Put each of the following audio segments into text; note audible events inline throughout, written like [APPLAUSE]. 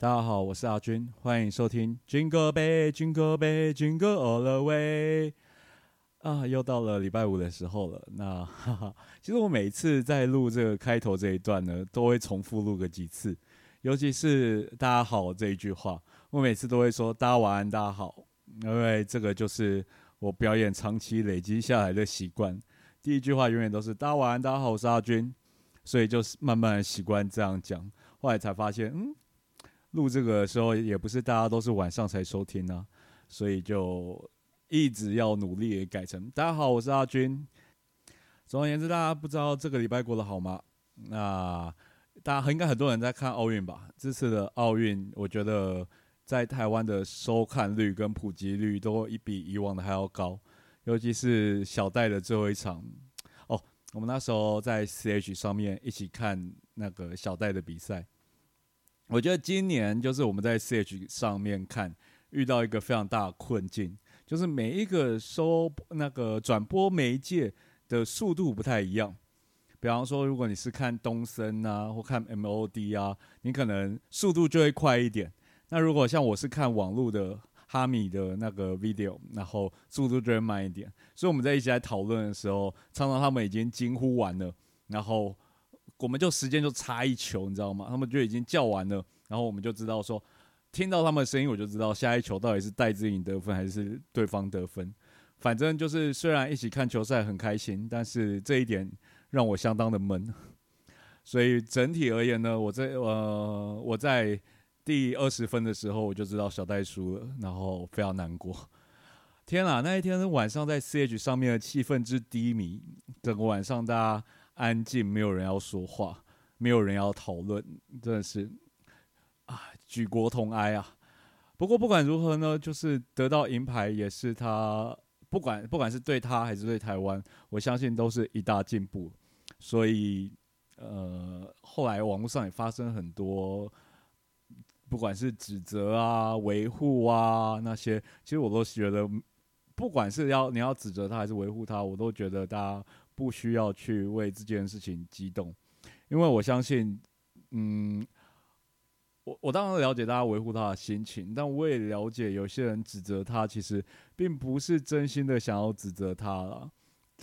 大家好，我是阿军，欢迎收听军歌杯，军歌杯，军歌 all the way。啊，又到了礼拜五的时候了。那哈哈，其实我每次在录这个开头这一段呢，都会重复录个几次，尤其是“大家好”这一句话，我每次都会说“大家晚安，大家好”，因为这个就是我表演长期累积下来的习惯。第一句话永远都是“大家晚安，大家好，我是阿军”，所以就是慢慢习惯这样讲。后来才发现，嗯。录这个的时候也不是大家都是晚上才收听呢，所以就一直要努力改成。大家好，我是阿军。总而言之，大家不知道这个礼拜过得好吗？那大家应该很多人在看奥运吧？这次的奥运，我觉得在台湾的收看率跟普及率都一比以往的还要高，尤其是小戴的最后一场。哦，我们那时候在 CH 上面一起看那个小戴的比赛。我觉得今年就是我们在 CH 上面看遇到一个非常大的困境，就是每一个收那个转播媒介的速度不太一样。比方说，如果你是看东森啊，或看 MOD 啊，你可能速度就会快一点。那如果像我是看网络的哈米的那个 video，然后速度就会慢一点。所以我们在一起来讨论的时候，常常他们已经惊呼完了，然后。我们就时间就差一球，你知道吗？他们就已经叫完了，然后我们就知道说，听到他们的声音，我就知道下一球到底是戴志颖得分还是对方得分。反正就是虽然一起看球赛很开心，但是这一点让我相当的闷。[LAUGHS] 所以整体而言呢，我在呃我在第二十分的时候我就知道小戴输了，然后非常难过。天啊，那一天晚上在 CH 上面的气氛之低迷，整个晚上大家。安静，没有人要说话，没有人要讨论，真的是啊，举国同哀啊。不过不管如何呢，就是得到银牌也是他，不管不管是对他还是对台湾，我相信都是一大进步。所以呃，后来网络上也发生很多，不管是指责啊、维护啊那些，其实我都觉得，不管是要你要指责他还是维护他，我都觉得大家。不需要去为这件事情激动，因为我相信，嗯，我我当然了解大家维护他的心情，但我也了解有些人指责他，其实并不是真心的想要指责他了。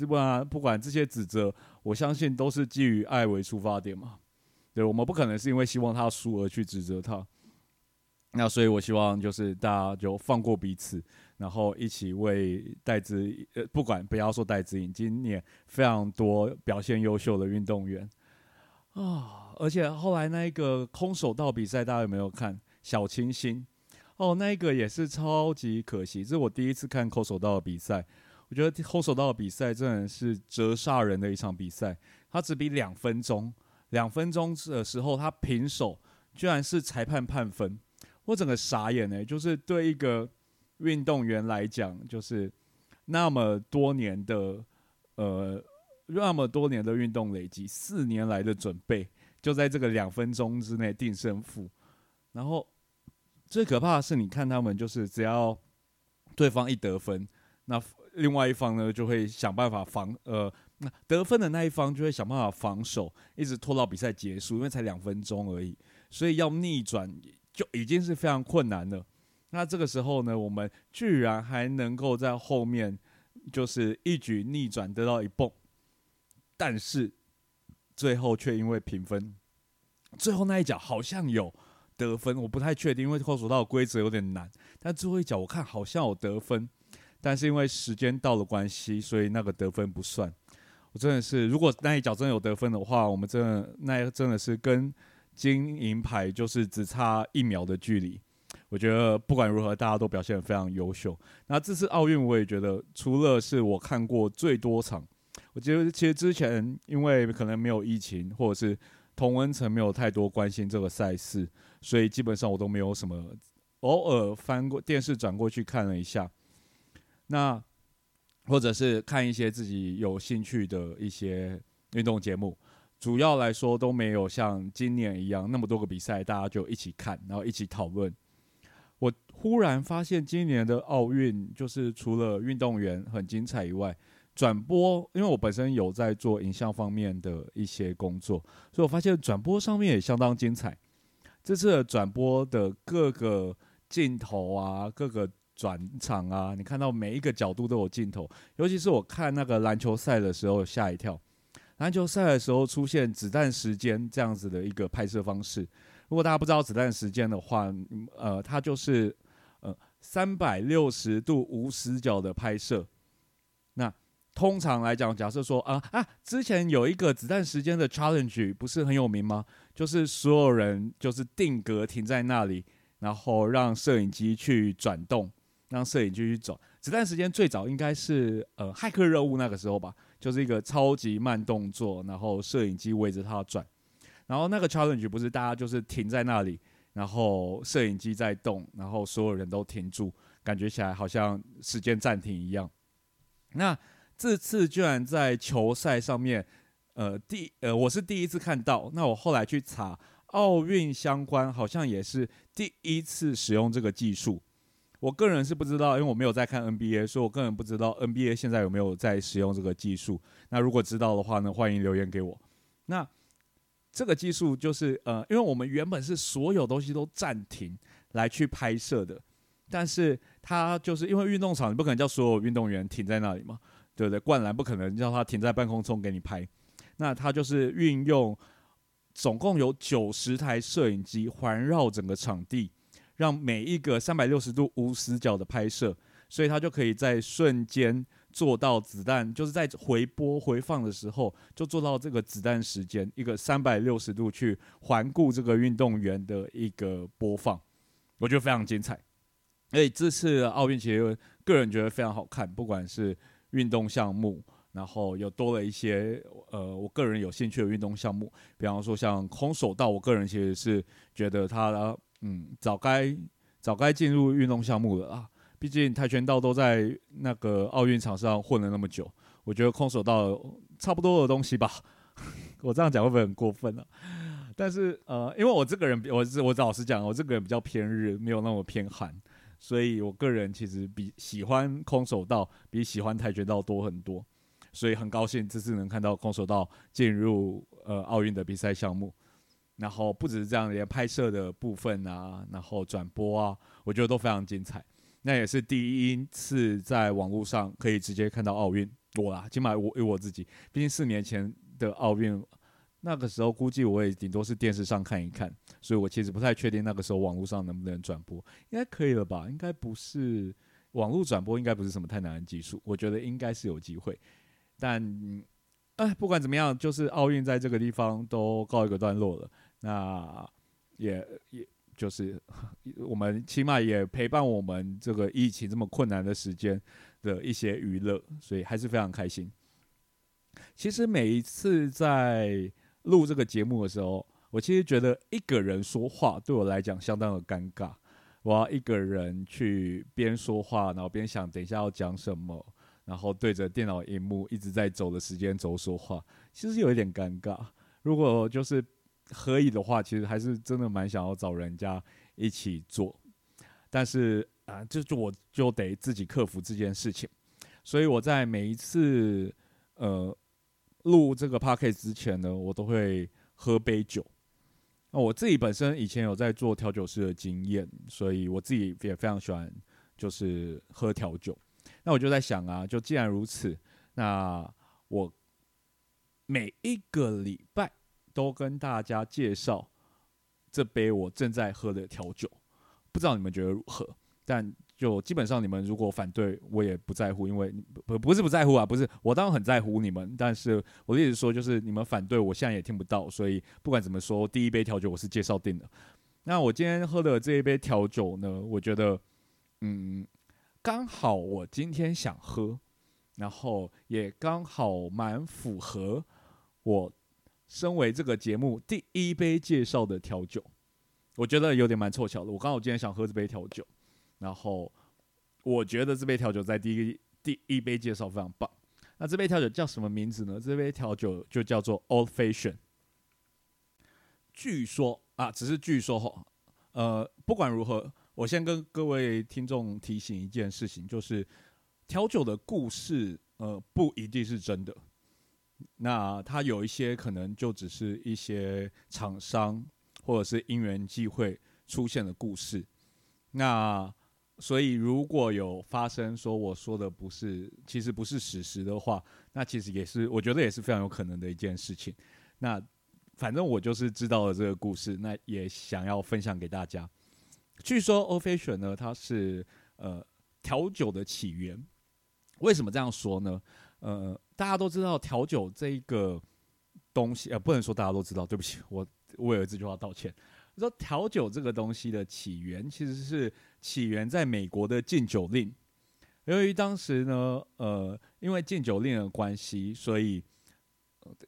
不然，不管这些指责，我相信都是基于爱为出发点嘛。对，我们不可能是因为希望他输而去指责他。那所以，我希望就是大家就放过彼此。然后一起为戴资呃，不管不要说戴资颖，今年非常多表现优秀的运动员啊，而且后来那一个空手道比赛，大家有没有看？小清新哦，那一个也是超级可惜。这是我第一次看空手道的比赛，我觉得空手道的比赛真的是折煞人的一场比赛。他只比两分钟，两分钟的时候他平手，居然是裁判判分，我整个傻眼呢，就是对一个。运动员来讲，就是那么多年的呃，那么多年的运动累积，四年来的准备，就在这个两分钟之内定胜负。然后最可怕的是，你看他们就是只要对方一得分，那另外一方呢就会想办法防呃，那得分的那一方就会想办法防守，一直拖到比赛结束，因为才两分钟而已，所以要逆转就已经是非常困难了。那这个时候呢，我们居然还能够在后面就是一举逆转得到一蹦，但是最后却因为评分，最后那一脚好像有得分，我不太确定，因为后手道规则有点难。但最后一脚我看好像有得分，但是因为时间到了关系，所以那个得分不算。我真的是，如果那一脚真的有得分的话，我们真的那真的是跟金银牌就是只差一秒的距离。我觉得不管如何，大家都表现得非常优秀。那这次奥运，我也觉得除了是我看过最多场，我觉得其实之前因为可能没有疫情，或者是同温层没有太多关心这个赛事，所以基本上我都没有什么，偶尔翻过电视转过去看了一下，那或者是看一些自己有兴趣的一些运动节目，主要来说都没有像今年一样那么多个比赛，大家就一起看，然后一起讨论。我忽然发现，今年的奥运就是除了运动员很精彩以外，转播，因为我本身有在做影像方面的一些工作，所以我发现转播上面也相当精彩。这次的转播的各个镜头啊，各个转场啊，你看到每一个角度都有镜头。尤其是我看那个篮球赛的时候，吓一跳。篮球赛的时候出现子弹时间这样子的一个拍摄方式。如果大家不知道子弹时间的话，呃，它就是呃三百六十度无死角的拍摄。那通常来讲，假设说啊啊，之前有一个子弹时间的 challenge 不是很有名吗？就是所有人就是定格停在那里，然后让摄影机去转动，让摄影机去走。子弹时间最早应该是呃骇客任务那个时候吧，就是一个超级慢动作，然后摄影机围着它转。然后那个 challenge 不是大家就是停在那里，然后摄影机在动，然后所有人都停住，感觉起来好像时间暂停一样。那这次居然在球赛上面，呃，第呃我是第一次看到。那我后来去查奥运相关，好像也是第一次使用这个技术。我个人是不知道，因为我没有在看 NBA，所以我个人不知道 NBA 现在有没有在使用这个技术。那如果知道的话呢，欢迎留言给我。那这个技术就是呃，因为我们原本是所有东西都暂停来去拍摄的，但是它就是因为运动场，你不可能叫所有运动员停在那里嘛，对不对？灌篮不可能叫他停在半空中给你拍，那他就是运用总共有九十台摄影机环绕整个场地，让每一个三百六十度无死角的拍摄，所以他就可以在瞬间。做到子弹就是在回播回放的时候，就做到这个子弹时间一个三百六十度去环顾这个运动员的一个播放，我觉得非常精彩。所以这次奥运其实个人觉得非常好看，不管是运动项目，然后又多了一些呃我个人有兴趣的运动项目，比方说像空手道，我个人其实是觉得他嗯早该早该进入运动项目了啊。毕竟跆拳道都在那个奥运场上混了那么久，我觉得空手道差不多的东西吧。[LAUGHS] 我这样讲会不会很过分呢？但是呃，因为我这个人，我是我老实讲，我这个人比较偏日，没有那么偏韩，所以我个人其实比喜欢空手道，比喜欢跆拳道多很多。所以很高兴这次能看到空手道进入呃奥运的比赛项目。然后不只是这样，连拍摄的部分啊，然后转播啊，我觉得都非常精彩。那也是第一次在网络上可以直接看到奥运，我啦，起码我为我自己，毕竟四年前的奥运，那个时候估计我也顶多是电视上看一看，所以我其实不太确定那个时候网络上能不能转播，应该可以了吧？应该不是网络转播，应该不是什么太难的技术，我觉得应该是有机会。但哎，不管怎么样，就是奥运在这个地方都告一个段落了，那也也。就是我们起码也陪伴我们这个疫情这么困难的时间的一些娱乐，所以还是非常开心。其实每一次在录这个节目的时候，我其实觉得一个人说话对我来讲相当的尴尬。我要一个人去边说话，然后边想等一下要讲什么，然后对着电脑荧幕一直在走的时间轴说话，其实有一点尴尬。如果就是。可以的话，其实还是真的蛮想要找人家一起做，但是啊，就就我就得自己克服这件事情。所以我在每一次呃录这个 p o c a s t 之前呢，我都会喝杯酒。那我自己本身以前有在做调酒师的经验，所以我自己也非常喜欢就是喝调酒。那我就在想啊，就既然如此，那我每一个礼拜。都跟大家介绍这杯我正在喝的调酒，不知道你们觉得如何？但就基本上你们如果反对，我也不在乎，因为不不是不在乎啊，不是我当然很在乎你们，但是我的意思说就是你们反对，我现在也听不到，所以不管怎么说，第一杯调酒我是介绍定的。那我今天喝的这一杯调酒呢，我觉得嗯，刚好我今天想喝，然后也刚好蛮符合我。身为这个节目第一杯介绍的调酒，我觉得有点蛮凑巧的。我刚好今天想喝这杯调酒，然后我觉得这杯调酒在第一第一杯介绍非常棒。那这杯调酒叫什么名字呢？这杯调酒就叫做 Old Fashion。据说啊，只是据说哈，呃，不管如何，我先跟各位听众提醒一件事情，就是调酒的故事，呃，不一定是真的。那它有一些可能就只是一些厂商或者是因缘际会出现的故事。那所以如果有发生说我说的不是，其实不是史实的话，那其实也是我觉得也是非常有可能的一件事情。那反正我就是知道了这个故事，那也想要分享给大家。据说 Old Fashion 呢，它是呃调酒的起源。为什么这样说呢？呃，大家都知道调酒这一个东西，呃，不能说大家都知道，对不起，我为了这句话道歉。说调酒这个东西的起源，其实是起源在美国的禁酒令。由于当时呢，呃，因为禁酒令的关系，所以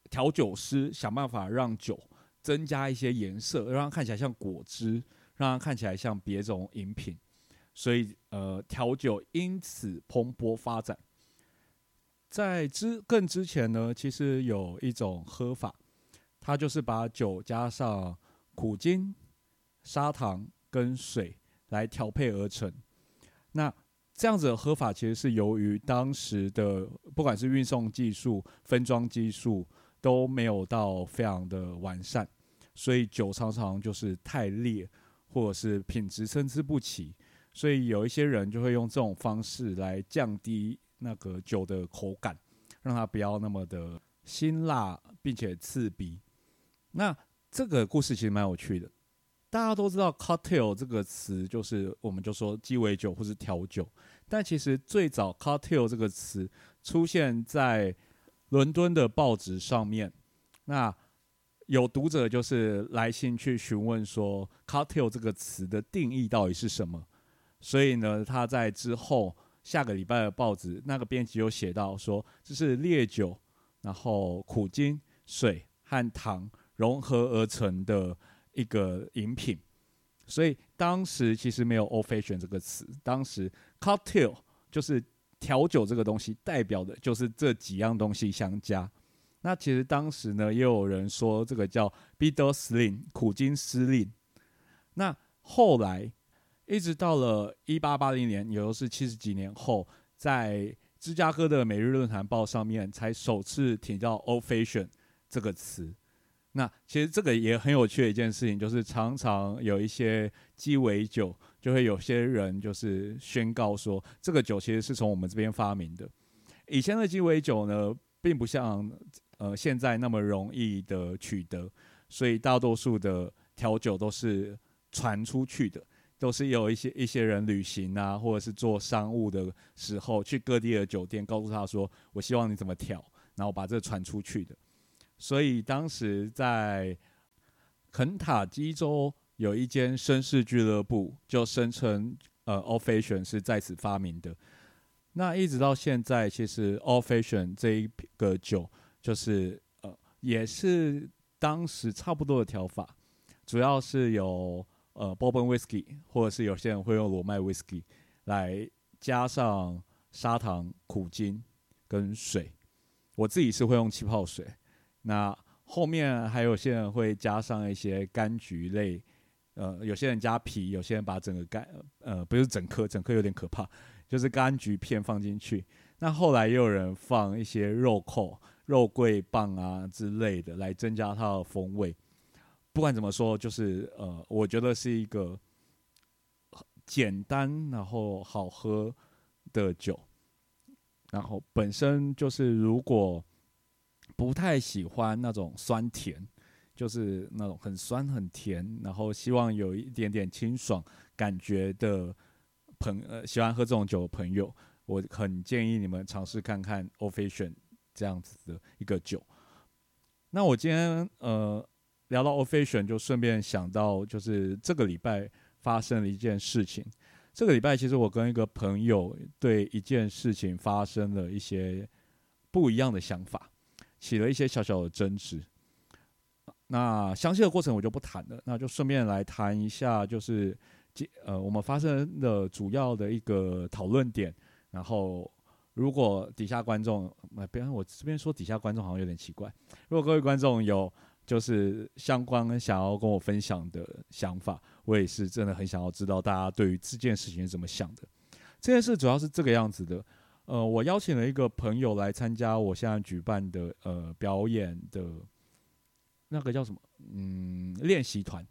调酒师想办法让酒增加一些颜色，让它看起来像果汁，让它看起来像别种饮品。所以，呃，调酒因此蓬勃发展。在之更之前呢，其实有一种喝法，它就是把酒加上苦精、砂糖跟水来调配而成。那这样子的喝法，其实是由于当时的不管是运送技术、分装技术都没有到非常的完善，所以酒常常就是太烈，或者是品质参差不齐。所以有一些人就会用这种方式来降低那个酒的口感，让它不要那么的辛辣，并且刺鼻。那这个故事其实蛮有趣的。大家都知道 “cocktail” 这个词，就是我们就说鸡尾酒或是调酒。但其实最早 “cocktail” 这个词出现在伦敦的报纸上面。那有读者就是来信去询问说 “cocktail” 这个词的定义到底是什么？所以呢，他在之后下个礼拜的报纸那个编辑有写到说，这是烈酒，然后苦精、水和糖融合而成的一个饮品。所以当时其实没有 “old fashion” 这个词，当时 “cocktail” 就是调酒这个东西，代表的就是这几样东西相加。那其实当时呢，也有人说这个叫 “bitter sling” 苦精司令。那后来。一直到了一八八零年，也就是七十几年后，在芝加哥的《每日论坛报》上面才首次提到 “old fashion” 这个词。那其实这个也很有趣的一件事情，就是常常有一些鸡尾酒，就会有些人就是宣告说，这个酒其实是从我们这边发明的。以前的鸡尾酒呢，并不像呃现在那么容易的取得，所以大多数的调酒都是传出去的。都是有一些一些人旅行啊，或者是做商务的时候，去各地的酒店，告诉他说：“我希望你怎么调，然后把这传出去的。”所以当时在肯塔基州有一间绅士俱乐部，就声称呃，Old Fashion 是在此发明的。那一直到现在，其实 Old Fashion 这一个酒，就是呃，也是当时差不多的调法，主要是有。呃，bourbon whiskey，或者是有些人会用裸麦 whiskey 来加上砂糖、苦精跟水。我自己是会用气泡水。那后面还有些人会加上一些柑橘类，呃，有些人加皮，有些人把整个柑，呃，不是整颗，整颗有点可怕，就是柑橘片放进去。那后来也有人放一些肉蔻、肉桂棒啊之类的，来增加它的风味。不管怎么说，就是呃，我觉得是一个简单然后好喝的酒。然后本身就是，如果不太喜欢那种酸甜，就是那种很酸很甜，然后希望有一点点清爽感觉的朋呃，喜欢喝这种酒的朋友，我很建议你们尝试看看 Old Fashion 这样子的一个酒。那我今天呃。聊到 Old Fashion，就顺便想到，就是这个礼拜发生了一件事情。这个礼拜，其实我跟一个朋友对一件事情发生了一些不一样的想法，起了一些小小的争执。那详细的过程我就不谈了，那就顺便来谈一下，就是呃，我们发生的主要的一个讨论点。然后，如果底下观众，不要我这边说底下观众好像有点奇怪。如果各位观众有，就是相关想要跟我分享的想法，我也是真的很想要知道大家对于这件事情是怎么想的。这件事主要是这个样子的，呃，我邀请了一个朋友来参加我现在举办的呃表演的那个叫什么？嗯，练习团。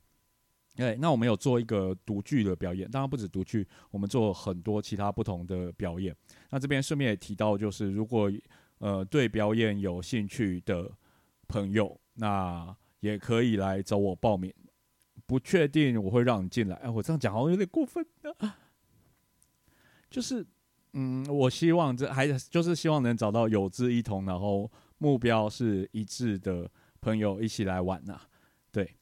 对，那我们有做一个独剧的表演，当然不止独剧，我们做很多其他不同的表演。那这边顺便也提到，就是如果呃对表演有兴趣的朋友，那也可以来找我报名。不确定我会让你进来，哎，我这样讲好像有点过分啊。就是，嗯，我希望这还就是希望能找到有志一同，然后目标是一致的朋友一起来玩呐。对，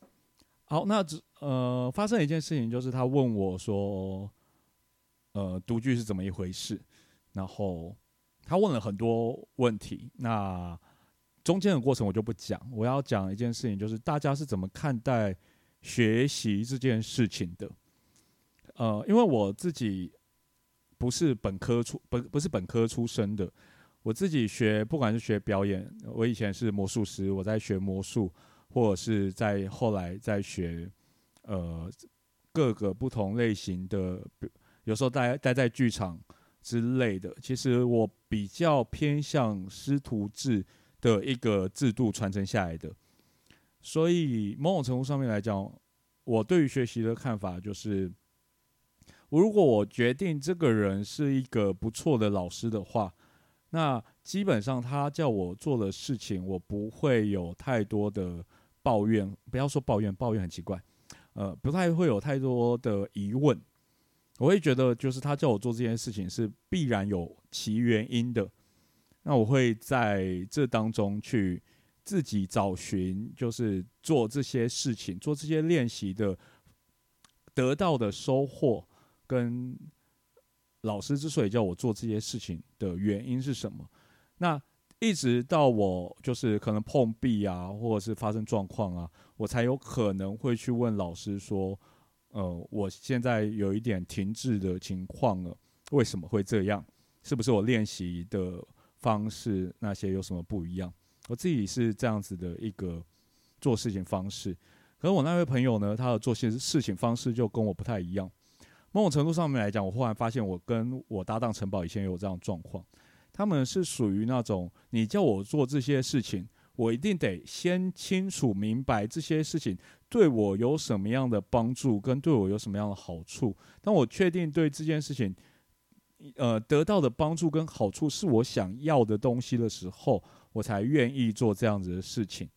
好，那只呃发生一件事情，就是他问我说，呃，独剧是怎么一回事？然后他问了很多问题，那中间的过程我就不讲。我要讲一件事情，就是大家是怎么看待。学习这件事情的，呃，因为我自己不是本科出，不不是本科出身的，我自己学，不管是学表演，我以前是魔术师，我在学魔术，或者是在后来在学，呃，各个不同类型的，有时候待待在剧场之类的，其实我比较偏向师徒制的一个制度传承下来的。所以某种程度上面来讲，我对于学习的看法就是，如果我决定这个人是一个不错的老师的话，那基本上他叫我做的事情，我不会有太多的抱怨。不要说抱怨，抱怨很奇怪，呃，不太会有太多的疑问。我会觉得，就是他叫我做这件事情是必然有其原因的。那我会在这当中去。自己找寻，就是做这些事情，做这些练习的得到的收获，跟老师之所以叫我做这些事情的原因是什么？那一直到我就是可能碰壁啊，或者是发生状况啊，我才有可能会去问老师说：“呃，我现在有一点停滞的情况了，为什么会这样？是不是我练习的方式那些有什么不一样？”我自己是这样子的一个做事情方式，可是我那位朋友呢，他的做些事情方式就跟我不太一样。某种程度上面来讲，我忽然发现我跟我搭档陈宝以前也有这样状况，他们是属于那种你叫我做这些事情，我一定得先清楚明白这些事情对我有什么样的帮助，跟对我有什么样的好处。当我确定对这件事情，呃，得到的帮助跟好处是我想要的东西的时候。我才愿意做这样子的事情。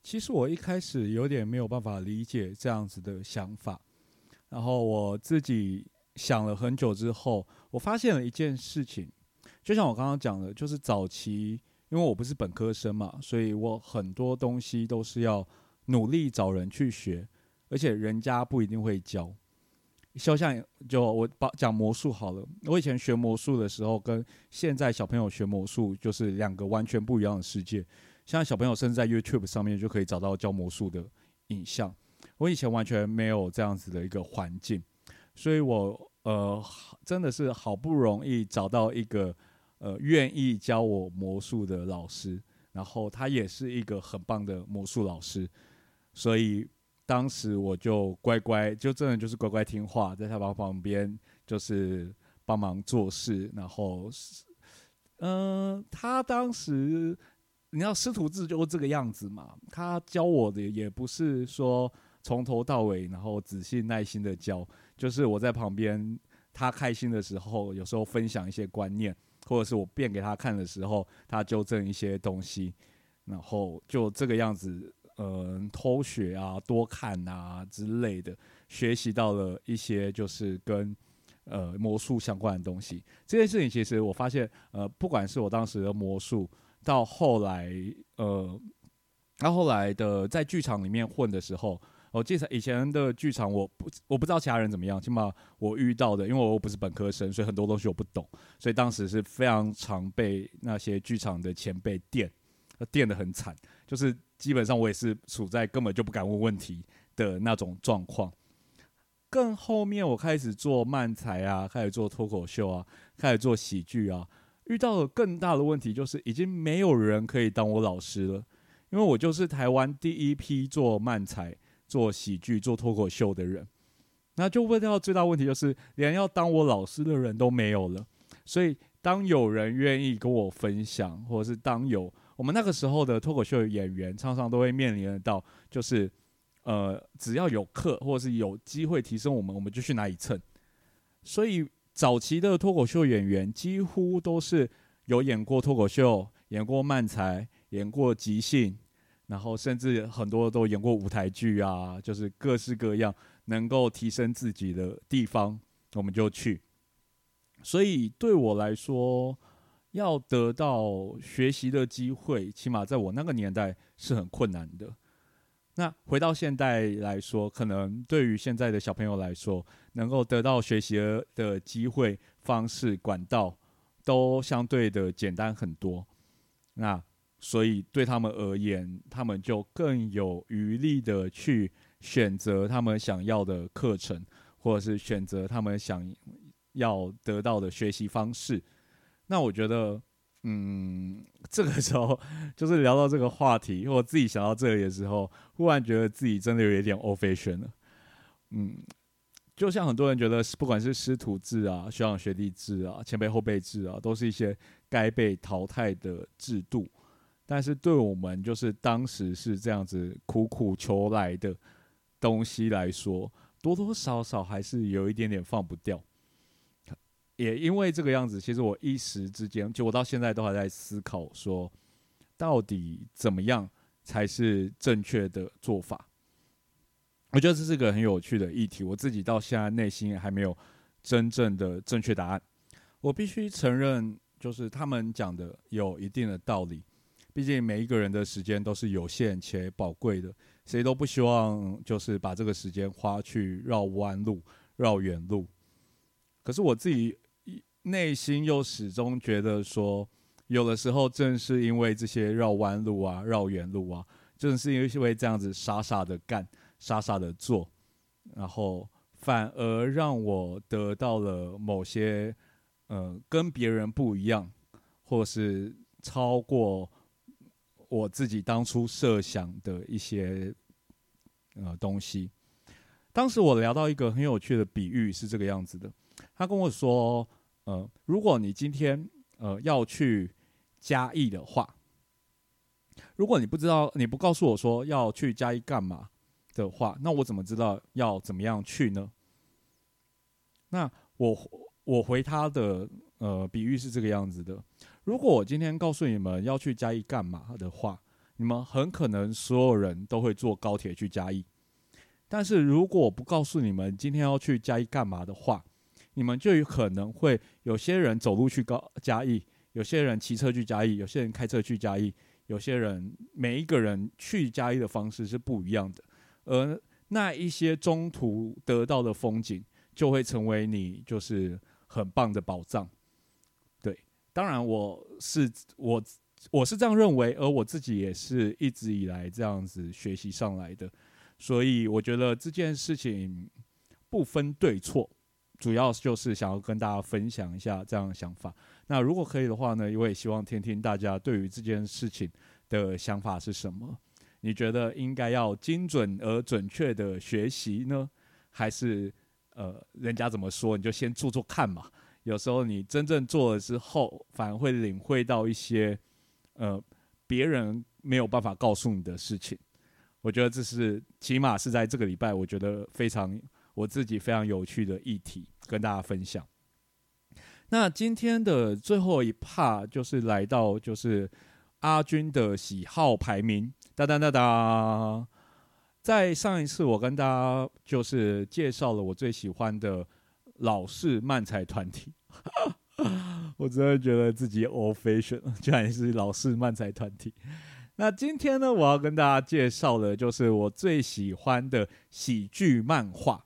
其实我一开始有点没有办法理解这样子的想法，然后我自己想了很久之后，我发现了一件事情，就像我刚刚讲的，就是早期因为我不是本科生嘛，所以我很多东西都是要努力找人去学，而且人家不一定会教。肖像就我把讲魔术好了。我以前学魔术的时候，跟现在小朋友学魔术就是两个完全不一样的世界。现在小朋友甚至在 YouTube 上面就可以找到教魔术的影像。我以前完全没有这样子的一个环境，所以我呃真的是好不容易找到一个呃愿意教我魔术的老师，然后他也是一个很棒的魔术老师，所以。当时我就乖乖，就真的就是乖乖听话，在他旁旁边就是帮忙做事。然后，嗯，他当时你要师徒制就这个样子嘛。他教我的也不是说从头到尾，然后仔细耐心的教，就是我在旁边，他开心的时候，有时候分享一些观念，或者是我变给他看的时候，他纠正一些东西，然后就这个样子。呃，偷学啊，多看啊之类的，学习到了一些就是跟呃魔术相关的东西。这件事情其实我发现，呃，不管是我当时的魔术，到后来，呃，到后来的在剧场里面混的时候，我记得以前的剧场，我不我不知道其他人怎么样，起码我遇到的，因为我不是本科生，所以很多东西我不懂，所以当时是非常常被那些剧场的前辈电，电的很惨，就是。基本上我也是处在根本就不敢问问题的那种状况。更后面我开始做漫才啊，开始做脱口秀啊，开始做喜剧啊，遇到了更大的问题，就是已经没有人可以当我老师了，因为我就是台湾第一批做漫才、做喜剧、做脱口秀的人。那就问到最大问题，就是连要当我老师的人都没有了。所以当有人愿意跟我分享，或者是当有我们那个时候的脱口秀演员常常都会面临到，就是，呃，只要有课或者是有机会提升我们，我们就去哪里蹭。所以早期的脱口秀演员几乎都是有演过脱口秀、演过漫才、演过即兴，然后甚至很多都演过舞台剧啊，就是各式各样能够提升自己的地方，我们就去。所以对我来说，要得到学习的机会，起码在我那个年代是很困难的。那回到现代来说，可能对于现在的小朋友来说，能够得到学习的机会、方式、管道，都相对的简单很多。那所以对他们而言，他们就更有余力的去选择他们想要的课程，或者是选择他们想要得到的学习方式。那我觉得。嗯，这个时候就是聊到这个话题，或自己想到这里的时候，忽然觉得自己真的有一点 ovation 了。嗯，就像很多人觉得，不管是师徒制啊、学长学弟制啊、前辈后辈制啊，都是一些该被淘汰的制度。但是对我们就是当时是这样子苦苦求来的东西来说，多多少少还是有一点点放不掉。也因为这个样子，其实我一时之间，就我到现在都还在思考，说到底怎么样才是正确的做法。我觉得这是个很有趣的议题，我自己到现在内心还没有真正的正确答案。我必须承认，就是他们讲的有一定的道理。毕竟每一个人的时间都是有限且宝贵的，谁都不希望就是把这个时间花去绕弯路、绕远路。可是我自己。内心又始终觉得说，有的时候正是因为这些绕弯路啊、绕远路啊，正是因为这样子傻傻的干、傻傻的做，然后反而让我得到了某些呃跟别人不一样，或是超过我自己当初设想的一些呃东西。当时我聊到一个很有趣的比喻是这个样子的，他跟我说。呃，如果你今天呃要去嘉义的话，如果你不知道，你不告诉我说要去嘉义干嘛的话，那我怎么知道要怎么样去呢？那我我回他的呃比喻是这个样子的：如果我今天告诉你们要去嘉义干嘛的话，你们很可能所有人都会坐高铁去嘉义；但是如果我不告诉你们今天要去嘉义干嘛的话，你们就有可能会有些人走路去高嘉义，有些人骑车去嘉义，有些人开车去嘉义，有些人每一个人去嘉义的方式是不一样的，而那一些中途得到的风景，就会成为你就是很棒的宝藏。对，当然我是我我是这样认为，而我自己也是一直以来这样子学习上来的，所以我觉得这件事情不分对错。主要就是想要跟大家分享一下这样的想法。那如果可以的话呢，我也希望听听大家对于这件事情的想法是什么？你觉得应该要精准而准确的学习呢，还是呃，人家怎么说你就先做做看嘛？有时候你真正做了之后，反而会领会到一些呃别人没有办法告诉你的事情。我觉得这是起码是在这个礼拜，我觉得非常。我自己非常有趣的议题跟大家分享。那今天的最后一 part 就是来到就是阿军的喜好排名，哒哒哒哒。在上一次我跟大家就是介绍了我最喜欢的老式漫才团体，[LAUGHS] 我真的觉得自己 old fashion，居然是老式漫才团体。那今天呢，我要跟大家介绍的就是我最喜欢的喜剧漫画。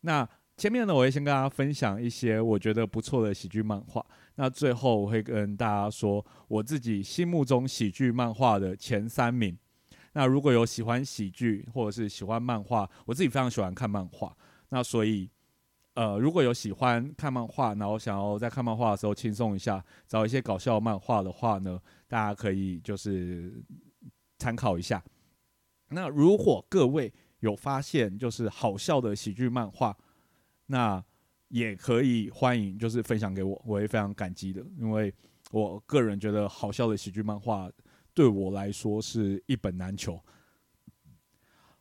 那前面呢，我会先跟大家分享一些我觉得不错的喜剧漫画。那最后我会跟大家说我自己心目中喜剧漫画的前三名。那如果有喜欢喜剧或者是喜欢漫画，我自己非常喜欢看漫画。那所以，呃，如果有喜欢看漫画，然后想要在看漫画的时候轻松一下，找一些搞笑漫画的话呢，大家可以就是参考一下。那如果各位，有发现就是好笑的喜剧漫画，那也可以欢迎就是分享给我，我会非常感激的，因为我个人觉得好笑的喜剧漫画对我来说是一本难求。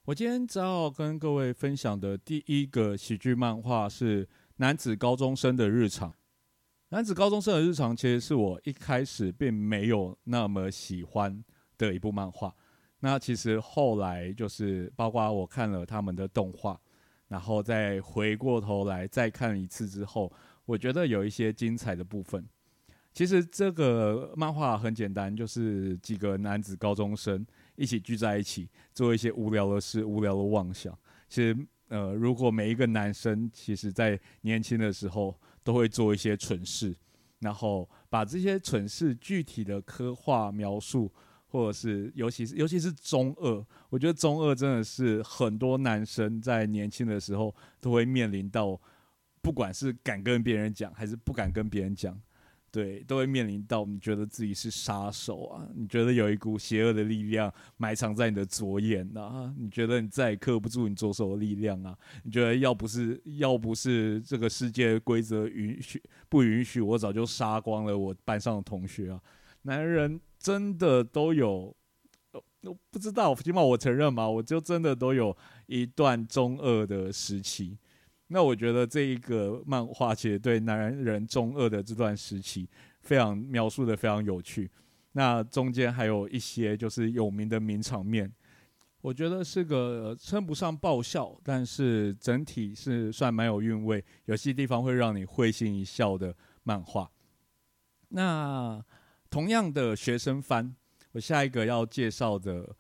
我今天只好跟各位分享的第一个喜剧漫画是《男子高中生的日常》。男子高中生的日常其实是我一开始并没有那么喜欢的一部漫画。那其实后来就是包括我看了他们的动画，然后再回过头来再看一次之后，我觉得有一些精彩的部分。其实这个漫画很简单，就是几个男子高中生。一起聚在一起做一些无聊的事、无聊的妄想。其实，呃，如果每一个男生其实在年轻的时候都会做一些蠢事，然后把这些蠢事具体的刻画描述，或者是尤其是尤其是中二，我觉得中二真的是很多男生在年轻的时候都会面临到，不管是敢跟别人讲还是不敢跟别人讲。对，都会面临到你觉得自己是杀手啊，你觉得有一股邪恶的力量埋藏在你的左眼啊，你觉得你再也克不住你左手的力量啊，你觉得要不是要不是这个世界规则允许不允许，我早就杀光了我班上的同学啊。男人真的都有，我不知道，起码我承认嘛，我就真的都有一段中二的时期。那我觉得这一个漫画其实对男人中二的这段时期非常描述的非常有趣。那中间还有一些就是有名的名场面，我觉得是个称不上爆笑，但是整体是算蛮有韵味，有些地方会让你会心一笑的漫画。那同样的学生番，我下一个要介绍的，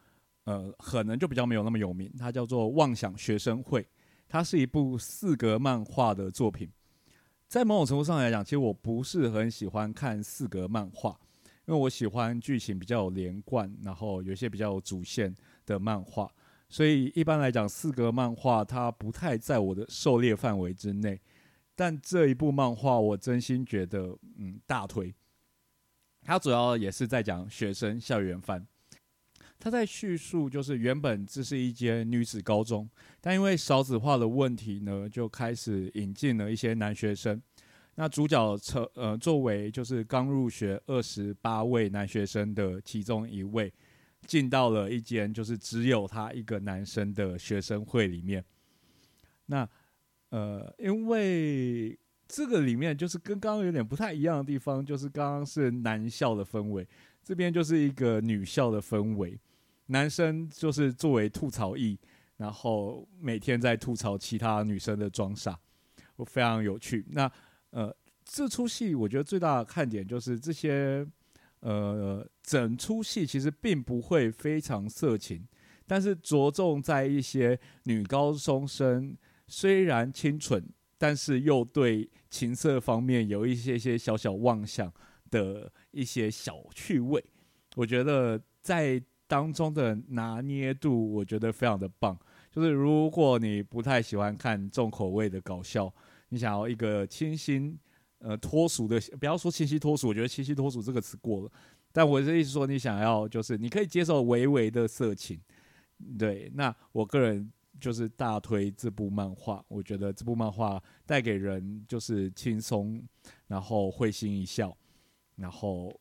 呃，可能就比较没有那么有名，它叫做《妄想学生会》。它是一部四格漫画的作品，在某种程度上来讲，其实我不是很喜欢看四格漫画，因为我喜欢剧情比较连贯，然后有一些比较有主线的漫画，所以一般来讲，四格漫画它不太在我的狩猎范围之内。但这一部漫画，我真心觉得，嗯，大推。它主要也是在讲学生校园番。他在叙述，就是原本这是一间女子高中，但因为少子化的问题呢，就开始引进了一些男学生。那主角成呃作为就是刚入学二十八位男学生的其中一位，进到了一间就是只有他一个男生的学生会里面。那呃，因为这个里面就是跟刚刚有点不太一样的地方，就是刚刚是男校的氛围，这边就是一个女校的氛围。男生就是作为吐槽役，然后每天在吐槽其他女生的装傻，我非常有趣。那呃，这出戏我觉得最大的看点就是这些呃，整出戏其实并不会非常色情，但是着重在一些女高中生虽然清纯，但是又对情色方面有一些些小小妄想的一些小趣味，我觉得在。当中的拿捏度，我觉得非常的棒。就是如果你不太喜欢看重口味的搞笑，你想要一个清新、呃脱俗的，不要说清新脱俗，我觉得清新脱俗这个词过了。但我是意思说，你想要就是你可以接受微微的色情，对。那我个人就是大推这部漫画，我觉得这部漫画带给人就是轻松，然后会心一笑，然后。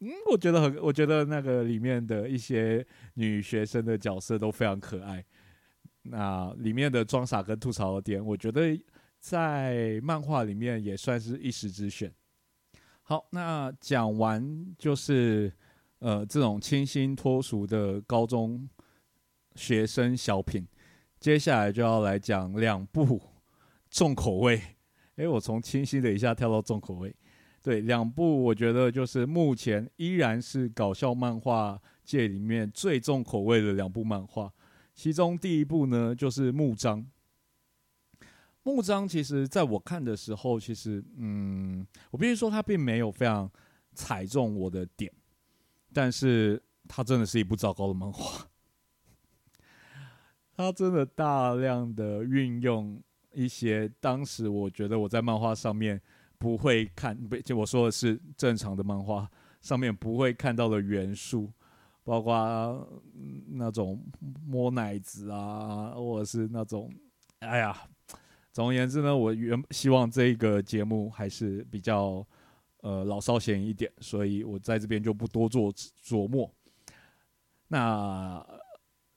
嗯，我觉得很，我觉得那个里面的一些女学生的角色都非常可爱。那里面的装傻跟吐槽的点，我觉得在漫画里面也算是一时之选。好，那讲完就是呃这种清新脱俗的高中学生小品，接下来就要来讲两部 [LAUGHS] 重口味。诶，我从清新的一下跳到重口味。对，两部我觉得就是目前依然是搞笑漫画界里面最重口味的两部漫画。其中第一部呢就是《木章》。《木章》其实在我看的时候，其实嗯，我必须说它并没有非常踩中我的点，但是它真的是一部糟糕的漫画。他真的大量的运用一些当时我觉得我在漫画上面。不会看，不就我说的是正常的漫画上面不会看到的元素，包括那种摸奶子啊，或者是那种，哎呀，总而言之呢，我原希望这个节目还是比较呃老少咸宜一点，所以我在这边就不多做琢磨。那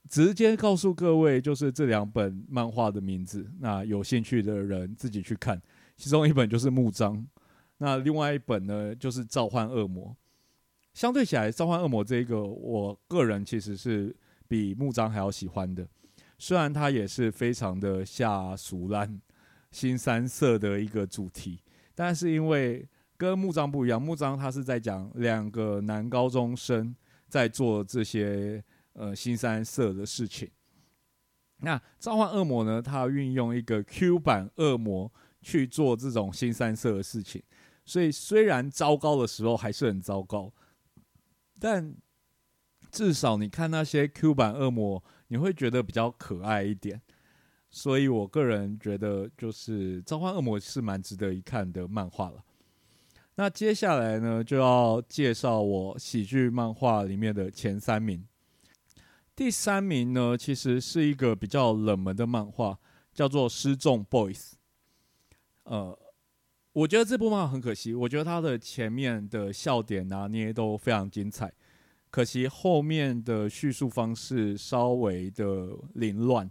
直接告诉各位，就是这两本漫画的名字。那有兴趣的人自己去看。其中一本就是《木章》，那另外一本呢就是《召唤恶魔》。相对起来，《召唤恶魔》这一个，我个人其实是比《木章》还要喜欢的。虽然它也是非常的下俗烂、新三色的一个主题，但是因为跟《木章》不一样，《木章》它是在讲两个男高中生在做这些呃新三色的事情。那《召唤恶魔》呢，它运用一个 Q 版恶魔去做这种新三色的事情，所以虽然糟糕的时候还是很糟糕。但至少你看那些 Q 版恶魔，你会觉得比较可爱一点。所以我个人觉得，就是《召唤恶魔》是蛮值得一看的漫画了。那接下来呢，就要介绍我喜剧漫画里面的前三名。第三名呢，其实是一个比较冷门的漫画，叫做《失重 Boys》。呃。我觉得这部漫画很可惜，我觉得它的前面的笑点拿捏都非常精彩，可惜后面的叙述方式稍微的凌乱，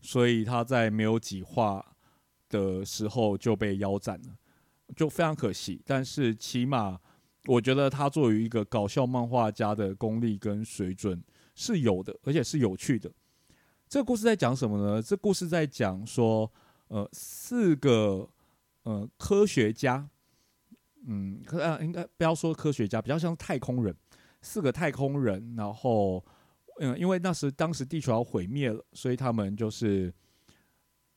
所以他在没有几话的时候就被腰斩了，就非常可惜。但是起码我觉得他作为一个搞笑漫画家的功力跟水准是有的，而且是有趣的。这个故事在讲什么呢？这故事在讲说，呃，四个。呃，科学家，嗯，可呃，应该不要说科学家，比较像太空人，四个太空人，然后，嗯，因为那时当时地球要毁灭了，所以他们就是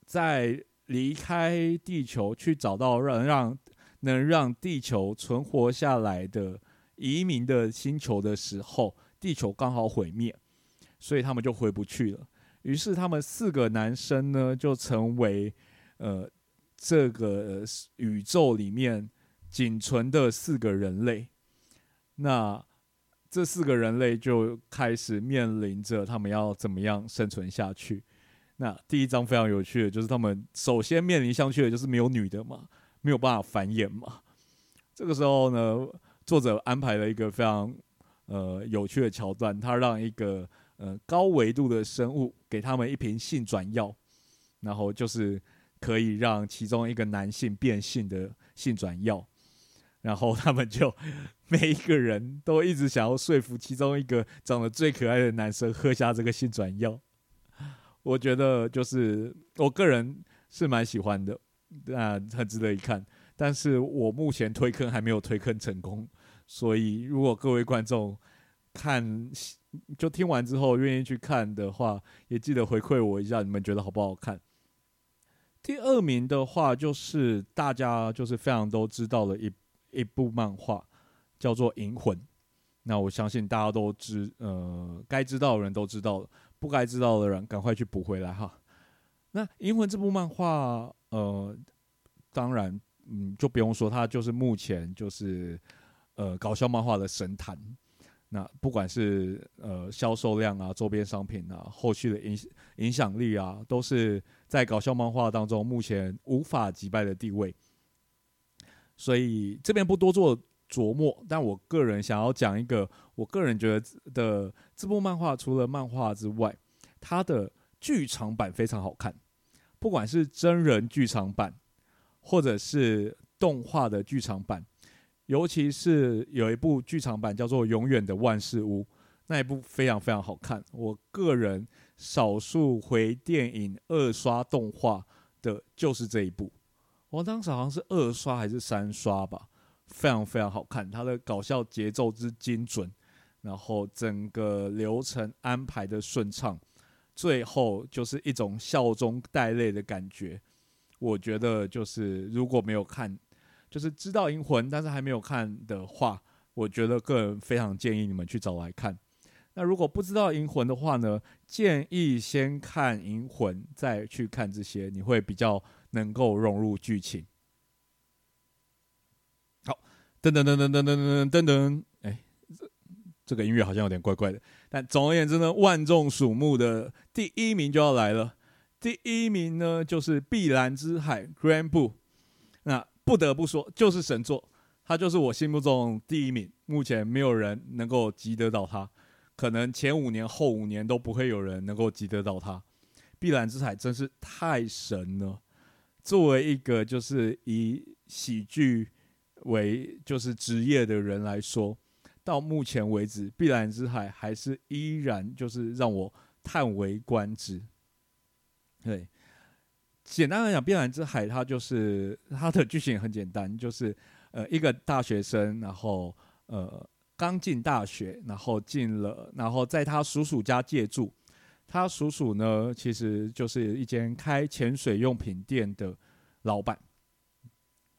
在离开地球去找到让让能让地球存活下来的移民的星球的时候，地球刚好毁灭，所以他们就回不去了。于是他们四个男生呢，就成为呃。这个宇宙里面仅存的四个人类，那这四个人类就开始面临着他们要怎么样生存下去。那第一章非常有趣的，就是他们首先面临相去的就是没有女的嘛，没有办法繁衍嘛。这个时候呢，作者安排了一个非常呃有趣的桥段，他让一个呃高维度的生物给他们一瓶性转药，然后就是。可以让其中一个男性变性的性转药，然后他们就每一个人都一直想要说服其中一个长得最可爱的男生喝下这个性转药。我觉得就是我个人是蛮喜欢的，那很值得一看。但是我目前推坑还没有推坑成功，所以如果各位观众看就听完之后愿意去看的话，也记得回馈我一下，你们觉得好不好看？第二名的话，就是大家就是非常都知道的一一部漫画，叫做《银魂》。那我相信大家都知，呃，该知道的人都知道了，不该知道的人赶快去补回来哈。那《银魂》这部漫画，呃，当然，嗯，就不用说，它就是目前就是呃搞笑漫画的神坛。那不管是呃销售量啊、周边商品啊、后续的影影响力啊，都是在搞笑漫画当中目前无法击败的地位。所以这边不多做琢磨，但我个人想要讲一个，我个人觉得的这部漫画除了漫画之外，它的剧场版非常好看，不管是真人剧场版，或者是动画的剧场版。尤其是有一部剧场版叫做《永远的万事屋》，那一部非常非常好看。我个人少数回电影二刷动画的就是这一部，我当时好像是二刷还是三刷吧，非常非常好看。它的搞笑节奏之精准，然后整个流程安排的顺畅，最后就是一种笑中带泪的感觉。我觉得就是如果没有看。就是知道《银魂》，但是还没有看的话，我觉得个人非常建议你们去找来看。那如果不知道《银魂》的话呢，建议先看《银魂》，再去看这些，你会比较能够融入剧情。好，噔噔噔噔噔噔噔噔噔，哎，这这个音乐好像有点怪怪的。但总而言之呢，万众瞩目的第一名就要来了。第一名呢，就是《碧蓝之海》Grand Blue。不得不说，就是神作，他就是我心目中第一名。目前没有人能够及得到他。可能前五年、后五年都不会有人能够及得到他。碧蓝之海真是太神了。作为一个就是以喜剧为就是职业的人来说，到目前为止，碧蓝之海还是依然就是让我叹为观止。对，简单来讲，碧蓝之海它就是它的剧情很简单，就是呃一个大学生，然后呃刚进大学，然后进了，然后在他叔叔家借住。他叔叔呢，其实就是一间开潜水用品店的老板。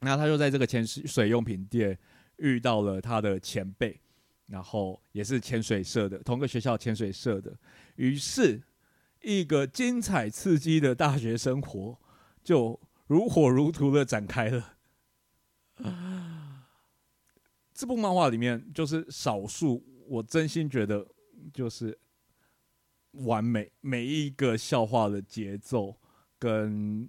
那他就在这个潜水用品店遇到了他的前辈，然后也是潜水社的，同个学校潜水社的。于是，一个精彩刺激的大学生活就如火如荼的展开了。这部漫画里面，就是少数我真心觉得就是。完美，每一个笑话的节奏跟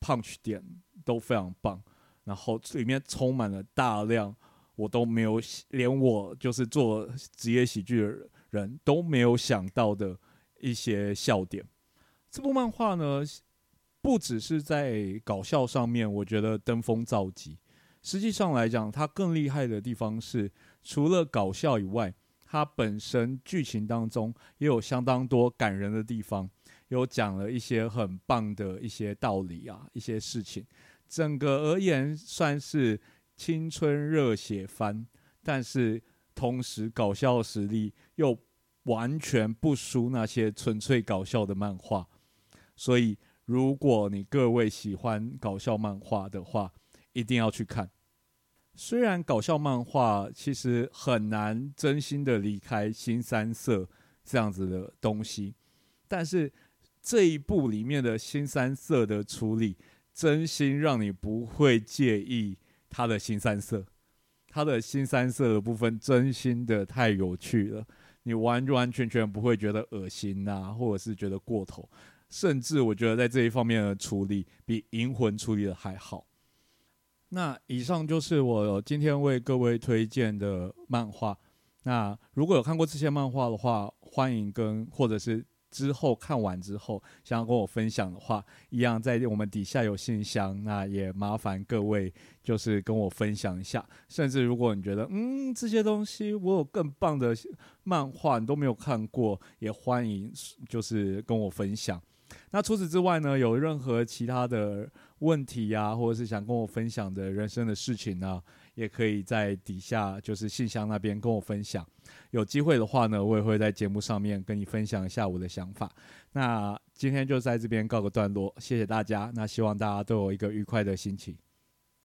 punch 点都非常棒，然后里面充满了大量我都没有，连我就是做职业喜剧的人都没有想到的一些笑点。这部漫画呢，不只是在搞笑上面，我觉得登峰造极。实际上来讲，它更厉害的地方是，除了搞笑以外。它本身剧情当中也有相当多感人的地方，有讲了一些很棒的一些道理啊，一些事情。整个而言算是青春热血番，但是同时搞笑实力又完全不输那些纯粹搞笑的漫画。所以，如果你各位喜欢搞笑漫画的话，一定要去看。虽然搞笑漫画其实很难真心的离开新三色这样子的东西，但是这一部里面的新三色的处理，真心让你不会介意他的新三色，他的新三色的部分真心的太有趣了，你完完全全不会觉得恶心呐，或者是觉得过头，甚至我觉得在这一方面的处理比银魂处理的还好。那以上就是我今天为各位推荐的漫画。那如果有看过这些漫画的话，欢迎跟或者是之后看完之后想要跟我分享的话，一样在我们底下有信箱。那也麻烦各位就是跟我分享一下。甚至如果你觉得嗯这些东西我有更棒的漫画你都没有看过，也欢迎就是跟我分享。那除此之外呢，有任何其他的问题呀，或者是想跟我分享的人生的事情呢，也可以在底下就是信箱那边跟我分享。有机会的话呢，我也会在节目上面跟你分享一下我的想法。那今天就在这边告个段落，谢谢大家。那希望大家都有一个愉快的心情。